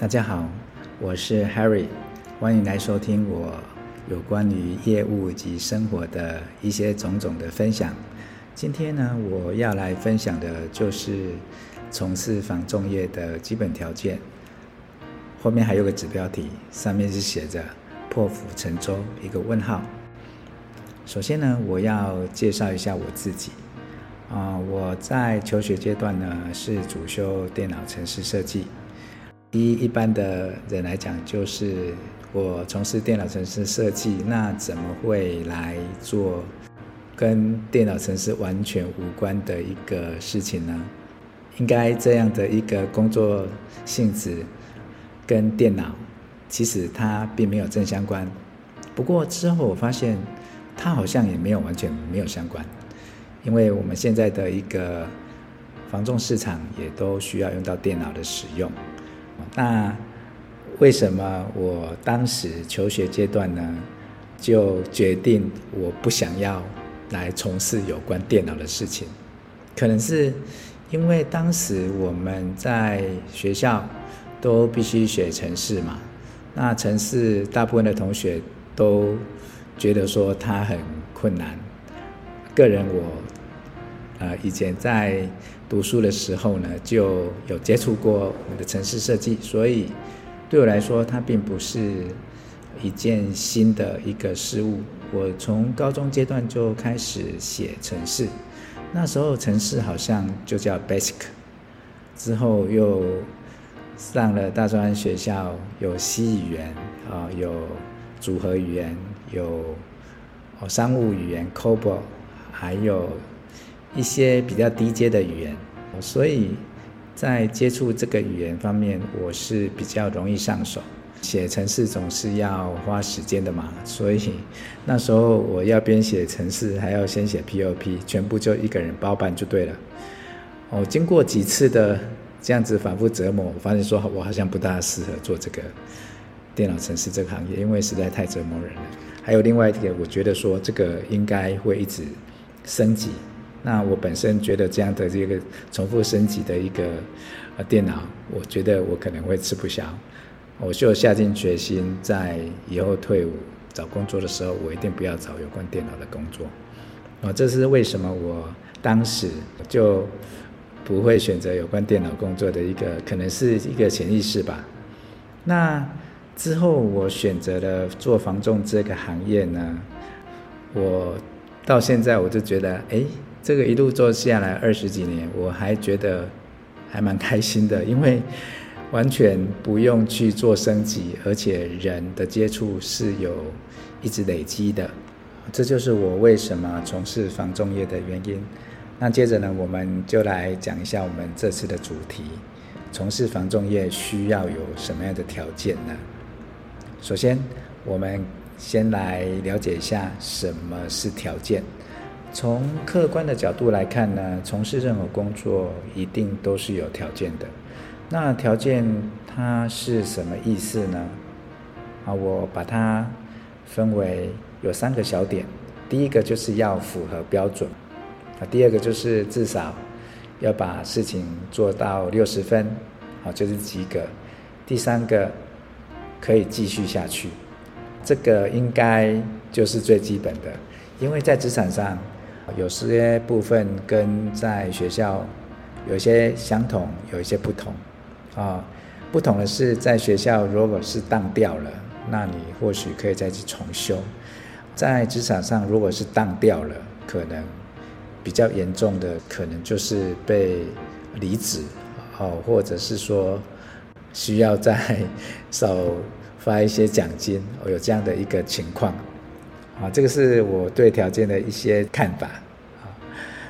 大家好，我是 Harry，欢迎来收听我有关于业务及生活的一些种种的分享。今天呢，我要来分享的就是从事防重业的基本条件。后面还有个子标题，上面是写着“破釜沉舟”一个问号。首先呢，我要介绍一下我自己。啊，我在求学阶段呢，是主修电脑程式设计。一一般的人来讲，就是我从事电脑程式设计，那怎么会来做跟电脑程式完全无关的一个事情呢？应该这样的一个工作性质跟电脑其实它并没有正相关。不过之后我发现它好像也没有完全没有相关，因为我们现在的一个房仲市场也都需要用到电脑的使用。那为什么我当时求学阶段呢，就决定我不想要来从事有关电脑的事情？可能是因为当时我们在学校都必须学程式嘛，那程式大部分的同学都觉得说它很困难。个人我呃以前在读书的时候呢，就有接触过我们的城市设计，所以对我来说，它并不是一件新的一个事物。我从高中阶段就开始写城市，那时候城市好像就叫 Basic，之后又上了大专学校，有 C 语言啊，有组合语言，有商务语言 COBOL，还有。一些比较低阶的语言，所以在接触这个语言方面，我是比较容易上手。写程式总是要花时间的嘛，所以那时候我要边写程式，还要先写 POP，全部就一个人包办就对了。哦，经过几次的这样子反复折磨，我发现说我好像不大适合做这个电脑程式这个行业，因为实在太折磨人了。还有另外一点，我觉得说这个应该会一直升级。那我本身觉得这样的这个重复升级的一个呃电脑，我觉得我可能会吃不消，我就下定决心，在以后退伍找工作的时候，我一定不要找有关电脑的工作。啊，这是为什么我当时就不会选择有关电脑工作的一个，可能是一个潜意识吧。那之后我选择了做房仲这个行业呢，我到现在我就觉得，哎。这个一路做下来二十几年，我还觉得还蛮开心的，因为完全不用去做升级，而且人的接触是有一直累积的，这就是我为什么从事房仲业的原因。那接着呢，我们就来讲一下我们这次的主题：从事房仲业需要有什么样的条件呢？首先，我们先来了解一下什么是条件。从客观的角度来看呢，从事任何工作一定都是有条件的。那条件它是什么意思呢？啊，我把它分为有三个小点。第一个就是要符合标准，啊，第二个就是至少要把事情做到六十分，啊，就是及格。第三个可以继续下去，这个应该就是最基本的，因为在职场上。有些部分跟在学校有些相同，有一些不同。啊，不同的是，在学校如果是当掉了，那你或许可以再去重修；在职场上，如果是当掉了，可能比较严重的，可能就是被离职，哦，或者是说需要再少发一些奖金，哦有这样的一个情况。啊，这个是我对条件的一些看法。啊，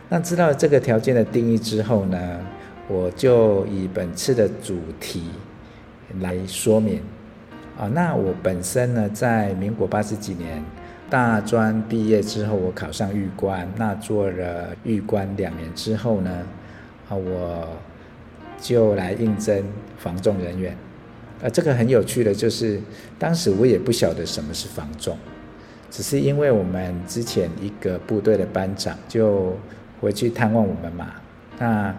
那知道这个条件的定义之后呢，我就以本次的主题来说明。啊，那我本身呢，在民国八十几年大专毕业之后，我考上预官，那做了预官两年之后呢，啊，我就来应征房仲人员。啊，这个很有趣的就是，当时我也不晓得什么是房仲。只是因为我们之前一个部队的班长就回去探望我们嘛，那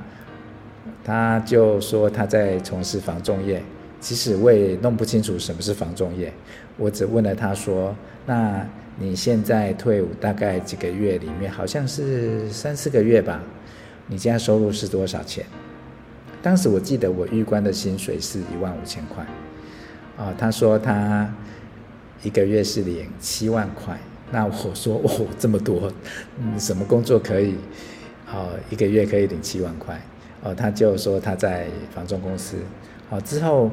他就说他在从事防重业，其实我也弄不清楚什么是防重业，我只问了他说：“那你现在退伍大概几个月？里面好像是三四个月吧？你现在收入是多少钱？”当时我记得我预官的薪水是一万五千块，啊，他说他一个月是领七万块。那我说哦，这么多，嗯，什么工作可以，哦，一个月可以领七万块？哦，他就说他在房仲公司。好，之后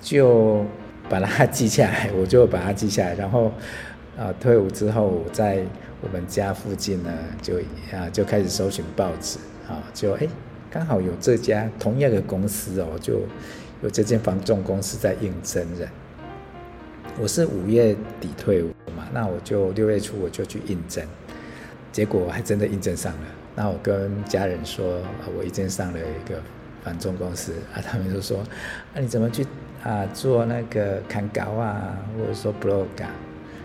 就把它记下来，我就把它记下来。然后，啊，退伍之后，在我们家附近呢，就啊就开始搜寻报纸，啊，就哎，刚好有这家同样的公司哦，就有这间房仲公司在应征人。我是五月底退伍嘛，那我就六月初我就去应征，结果还真的应征上了。那我跟家人说，我已经上了一个。房仲公司 啊，他们就说：“啊，你怎么去啊做那个砍稿啊，或者说 blog 啊？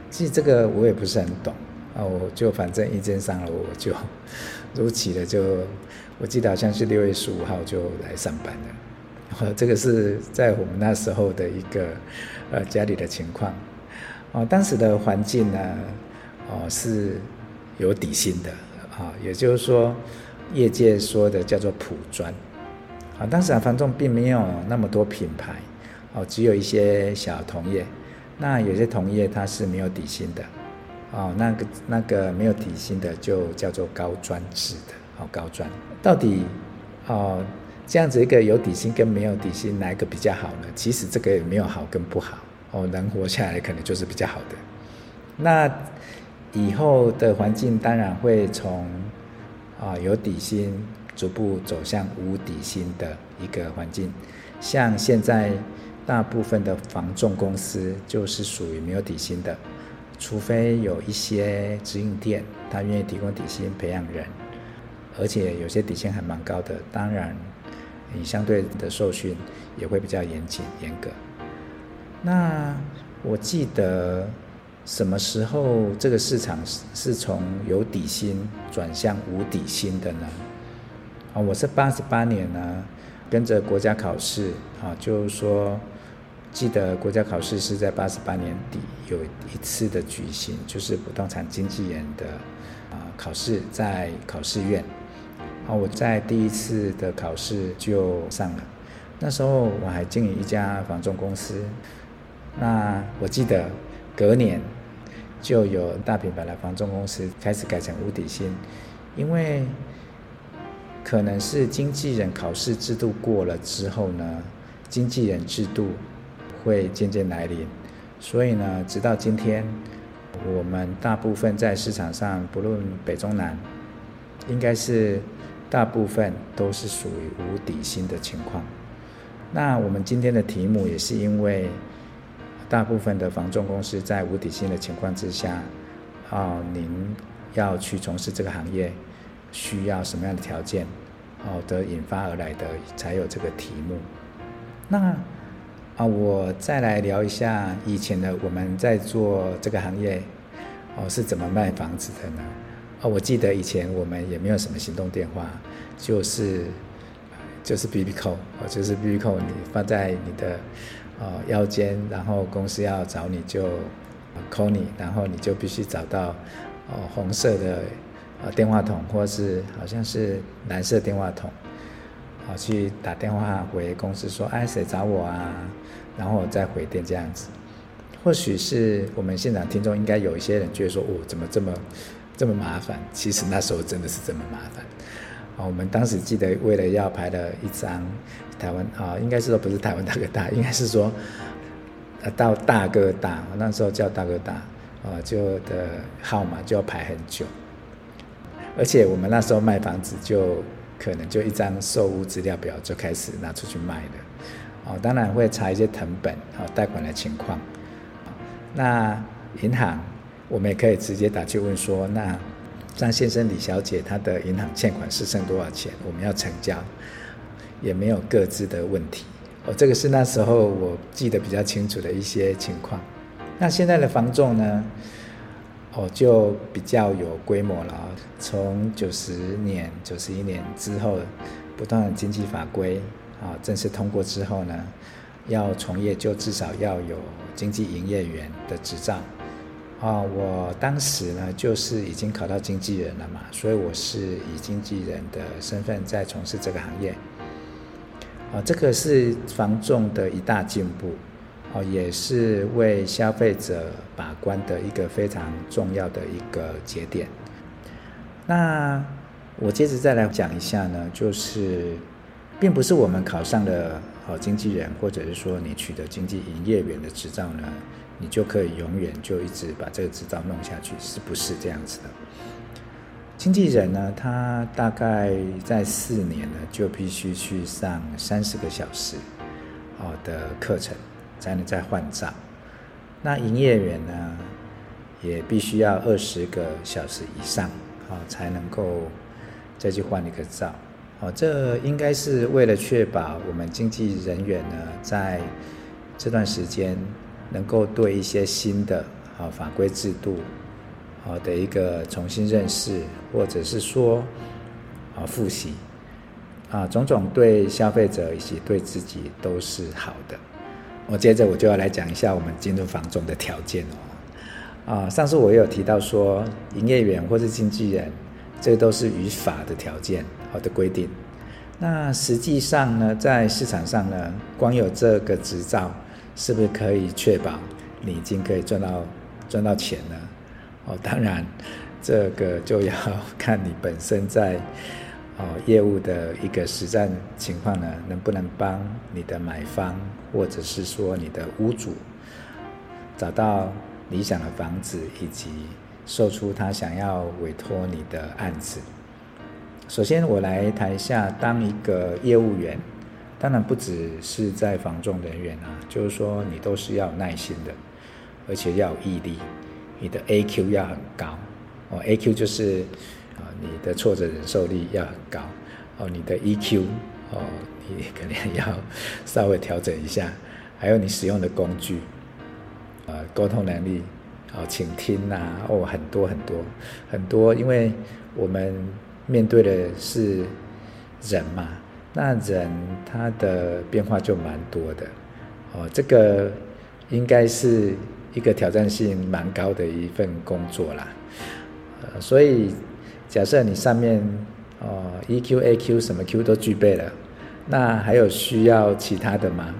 其实这个我也不是很懂啊，我就反正意见上了，我就 如期的就，我记得好像是六月十五号就来上班了。这个是在我们那时候的一个呃家里的情况。啊，当时的环境呢，哦是有底薪的啊，也就是说业界说的叫做普专。”啊，当时啊，房仲并没有那么多品牌，哦，只有一些小同业。那有些同业它是没有底薪的，哦，那个那个没有底薪的就叫做高专制的，哦，高专。到底，哦，这样子一个有底薪跟没有底薪哪一个比较好呢？其实这个也没有好跟不好，哦，能活下来可能就是比较好的。那以后的环境当然会从，啊，有底薪。逐步走向无底薪的一个环境，像现在大部分的房仲公司就是属于没有底薪的，除非有一些直营店，他愿意提供底薪培养人，而且有些底薪还蛮高的，当然你相对的受训也会比较严谨严格。那我记得什么时候这个市场是是从有底薪转向无底薪的呢？啊，我是八十八年呢，跟着国家考试啊，就是说，记得国家考试是在八十八年底有一次的举行，就是不动产经纪人的啊考试，在考试院。啊，我在第一次的考试就上了，那时候我还经营一家房仲公司。那我记得隔年就有大品牌的房仲公司开始改成无底薪，因为。可能是经纪人考试制度过了之后呢，经纪人制度会渐渐来临，所以呢，直到今天，我们大部分在市场上，不论北中南，应该是大部分都是属于无底薪的情况。那我们今天的题目也是因为，大部分的房仲公司在无底薪的情况之下，啊，您要去从事这个行业。需要什么样的条件，哦，得引发而来的才有这个题目。那啊，我再来聊一下以前的我们在做这个行业，哦，是怎么卖房子的呢？哦，我记得以前我们也没有什么行动电话，就是就是 BB 扣哦，就是 BB 扣你放在你的呃腰间，然后公司要找你就 call 你，然后你就必须找到哦红色的。呃，电话筒或是好像是蓝色电话筒，啊，去打电话回公司说，哎，谁找我啊？然后再回电这样子。或许是我们现场听众应该有一些人觉得说，哦，怎么这么这么麻烦？其实那时候真的是这么麻烦。啊，我们当时记得为了要排了一张台湾啊，应该是说不是台湾大哥大，应该是说到大哥大，那时候叫大哥大，啊，就的号码就要排很久。而且我们那时候卖房子，就可能就一张售屋资料表就开始拿出去卖了，哦，当然会查一些成本，哦，贷款的情况。那银行我们也可以直接打去问说，那张先生、李小姐他的银行欠款是剩多少钱？我们要成交，也没有各自的问题。哦，这个是那时候我记得比较清楚的一些情况。那现在的房仲呢？哦，就比较有规模了。从九十年、九十一年之后，不断的经济法规啊正式通过之后呢，要从业，就至少要有经纪营业员的执照。啊，我当时呢就是已经考到经纪人了嘛，所以我是以经纪人的身份在从事这个行业。啊，这个是房仲的一大进步，哦，也是为消费者把关的一个非常重要的一个节点。那我接着再来讲一下呢，就是并不是我们考上了好经纪人，或者是说你取得经纪营业员的执照呢，你就可以永远就一直把这个执照弄下去，是不是这样子的？经纪人呢，他大概在四年呢，就必须去上三十个小时好的课程，才能再换照。那营业员呢，也必须要二十个小时以上。啊，才能够再去换一个照。哦，这应该是为了确保我们经纪人员呢，在这段时间能够对一些新的啊法规制度啊的一个重新认识，或者是说啊复习啊种种对消费者以及对自己都是好的。我接着我就要来讲一下我们进入房仲的条件哦。啊，上次我有提到说，营业员或是经纪人，这都是与法的条件，好的规定。那实际上呢，在市场上呢，光有这个执照，是不是可以确保你已经可以赚到赚到钱呢？哦，当然，这个就要看你本身在哦业务的一个实战情况呢，能不能帮你的买方或者是说你的屋主找到。理想的房子，以及售出他想要委托你的案子。首先，我来谈一下，当一个业务员，当然不只是在房仲人员啊，就是说你都是要有耐心的，而且要有毅力，你的 AQ 要很高哦，AQ 就是啊，你的挫折忍受力要很高哦，你的 EQ 哦，你可能要稍微调整一下，还有你使用的工具。呃，沟通能力，哦，倾听呐，哦，很多很多很多，因为我们面对的是人嘛，那人他的变化就蛮多的，哦，这个应该是一个挑战性蛮高的一份工作啦，呃，所以假设你上面哦，EQ、AQ 什么 Q 都具备了，那还有需要其他的吗？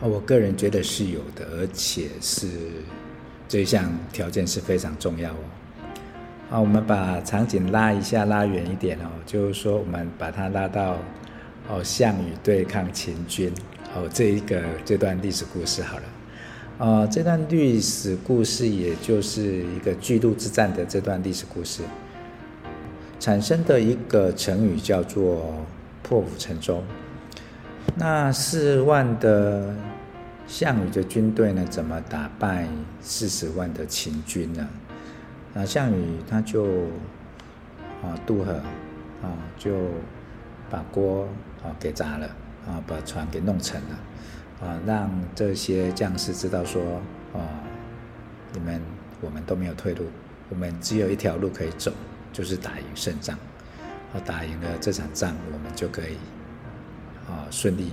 我个人觉得是有的，而且是这项条件是非常重要哦。好，我们把场景拉一下，拉远一点哦，就是说我们把它拉到哦，项羽对抗秦军哦，这一个这段历史故事好了。哦，这段历史故事也就是一个巨鹿之战的这段历史故事产生的一个成语叫做破釜沉舟。那四万的项羽的军队呢？怎么打败四十万的秦军呢？那项羽他就啊渡河啊，就把锅啊给砸了啊，把船给弄沉了啊，让这些将士知道说啊，你们我们都没有退路，我们只有一条路可以走，就是打赢胜仗。啊，打赢了这场仗，我们就可以。啊，顺利，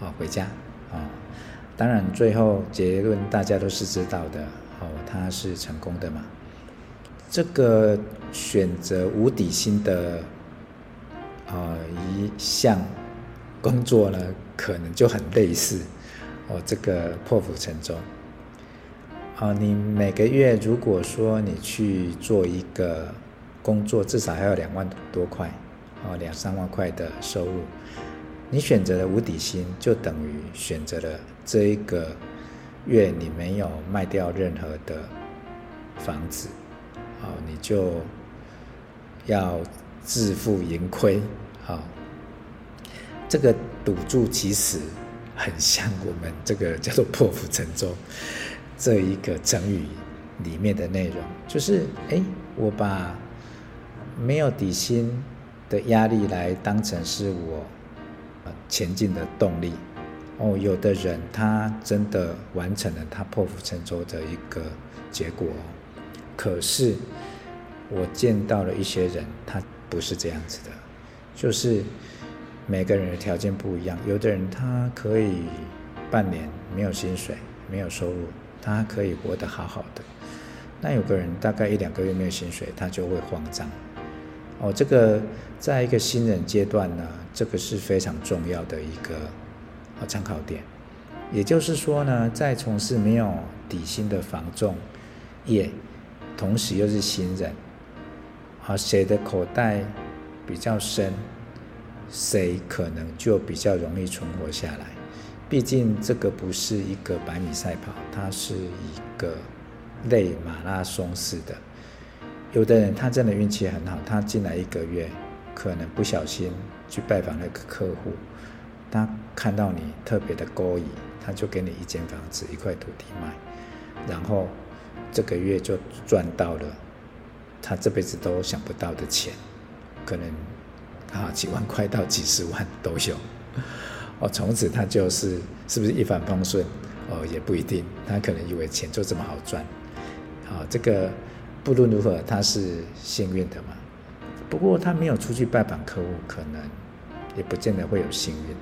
啊，回家，啊，当然最后结论大家都是知道的，哦，他是成功的嘛。这个选择无底薪的，一项工作呢，可能就很类似，哦，这个破釜沉舟。啊，你每个月如果说你去做一个工作，至少还有两万多块，哦，两三万块的收入。你选择了无底薪，就等于选择了这一个月你没有卖掉任何的房子，啊，你就要自负盈亏，啊，这个赌注其实很像我们这个叫做破釜沉舟这一个成语里面的内容，就是哎，我把没有底薪的压力来当成是我。前进的动力哦，有的人他真的完成了他破釜沉舟的一个结果，可是我见到了一些人，他不是这样子的，就是每个人的条件不一样，有的人他可以半年没有薪水、没有收入，他可以活得好好的。那有个人大概一两个月没有薪水，他就会慌张。哦，这个在一个新人阶段呢，这个是非常重要的一个啊参考点。也就是说呢，在从事没有底薪的房仲业，同时又是新人，啊，谁的口袋比较深，谁可能就比较容易存活下来。毕竟这个不是一个百米赛跑，它是一个。类马拉松似的，有的人他真的运气很好，他进来一个月，可能不小心去拜访那个客户，他看到你特别的勾引，他就给你一间房子、一块土地卖，然后这个月就赚到了他这辈子都想不到的钱，可能啊几万块到几十万都有，哦，从此他就是是不是一帆风顺？哦，也不一定，他可能以为钱就这么好赚。啊，这个不论如何，他是幸运的嘛。不过他没有出去拜访客户，可能也不见得会有幸运。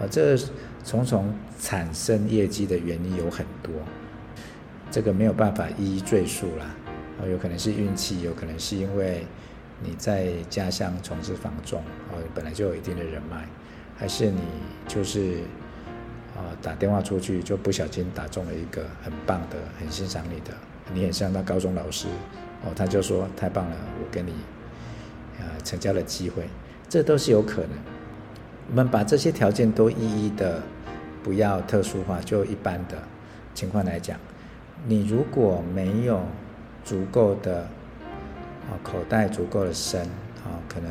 啊，这重重产生业绩的原因有很多，这个没有办法一一赘述啦。啊，有可能是运气，有可能是因为你在家乡从事房仲，啊，本来就有一定的人脉，还是你就是啊打电话出去就不小心打中了一个很棒的、很欣赏你的。你很像那高中老师，哦，他就说太棒了，我跟你，呃，成交的机会，这都是有可能。我们把这些条件都一一的，不要特殊化，就一般的情况来讲，你如果没有足够的，啊，口袋足够的深，啊，可能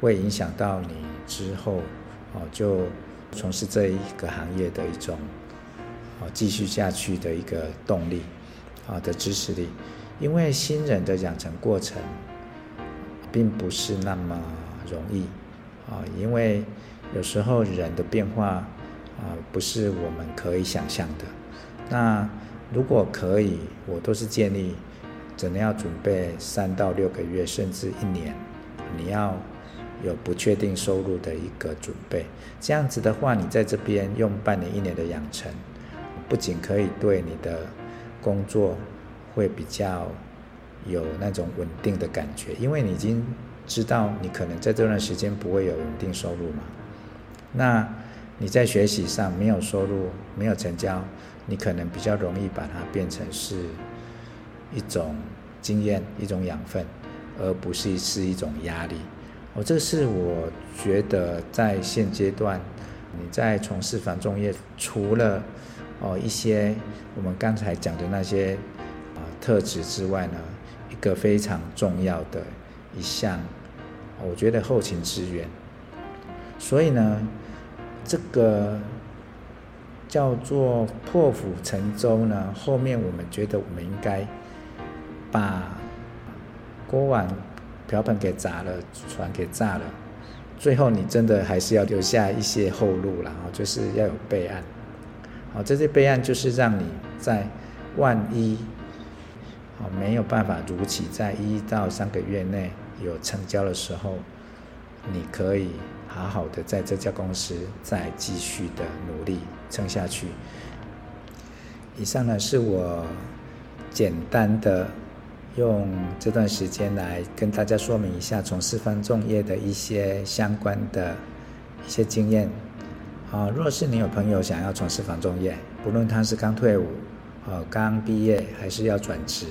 会影响到你之后，哦，就从事这一个行业的一种，哦，继续下去的一个动力。啊的支持力，因为新人的养成过程，并不是那么容易啊，因为有时候人的变化啊，不是我们可以想象的。那如果可以，我都是建议，真的要准备三到六个月，甚至一年，你要有不确定收入的一个准备。这样子的话，你在这边用半年、一年的养成，不仅可以对你的工作会比较有那种稳定的感觉，因为你已经知道你可能在这段时间不会有稳定收入嘛。那你在学习上没有收入、没有成交，你可能比较容易把它变成是一种经验、一种养分，而不是是一种压力。哦，这是我觉得在现阶段你在从事房仲业，除了哦，一些我们刚才讲的那些啊特质之外呢，一个非常重要的一项，我觉得后勤支援。所以呢，这个叫做破釜沉舟呢，后面我们觉得我们应该把锅碗瓢盆给砸了，船给炸了，最后你真的还是要留下一些后路，然后就是要有备案。好，这些备案就是让你在万一，好没有办法如期在一到三个月内有成交的时候，你可以好好的在这家公司再继续的努力撑下去。以上呢是我简单的用这段时间来跟大家说明一下从事房仲业的一些相关的一些经验。啊，若是你有朋友想要从事房仲业，不论他是刚退伍、呃刚毕业，还是要转职，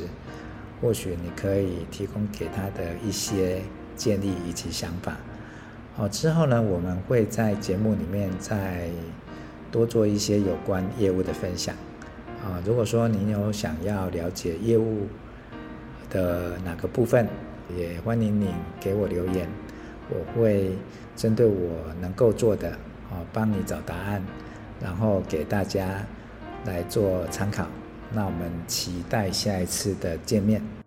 或许你可以提供给他的一些建议以及想法。好，之后呢，我们会在节目里面再多做一些有关业务的分享。啊，如果说您有想要了解业务的哪个部分，也欢迎你给我留言，我会针对我能够做的。啊，帮你找答案，然后给大家来做参考。那我们期待下一次的见面。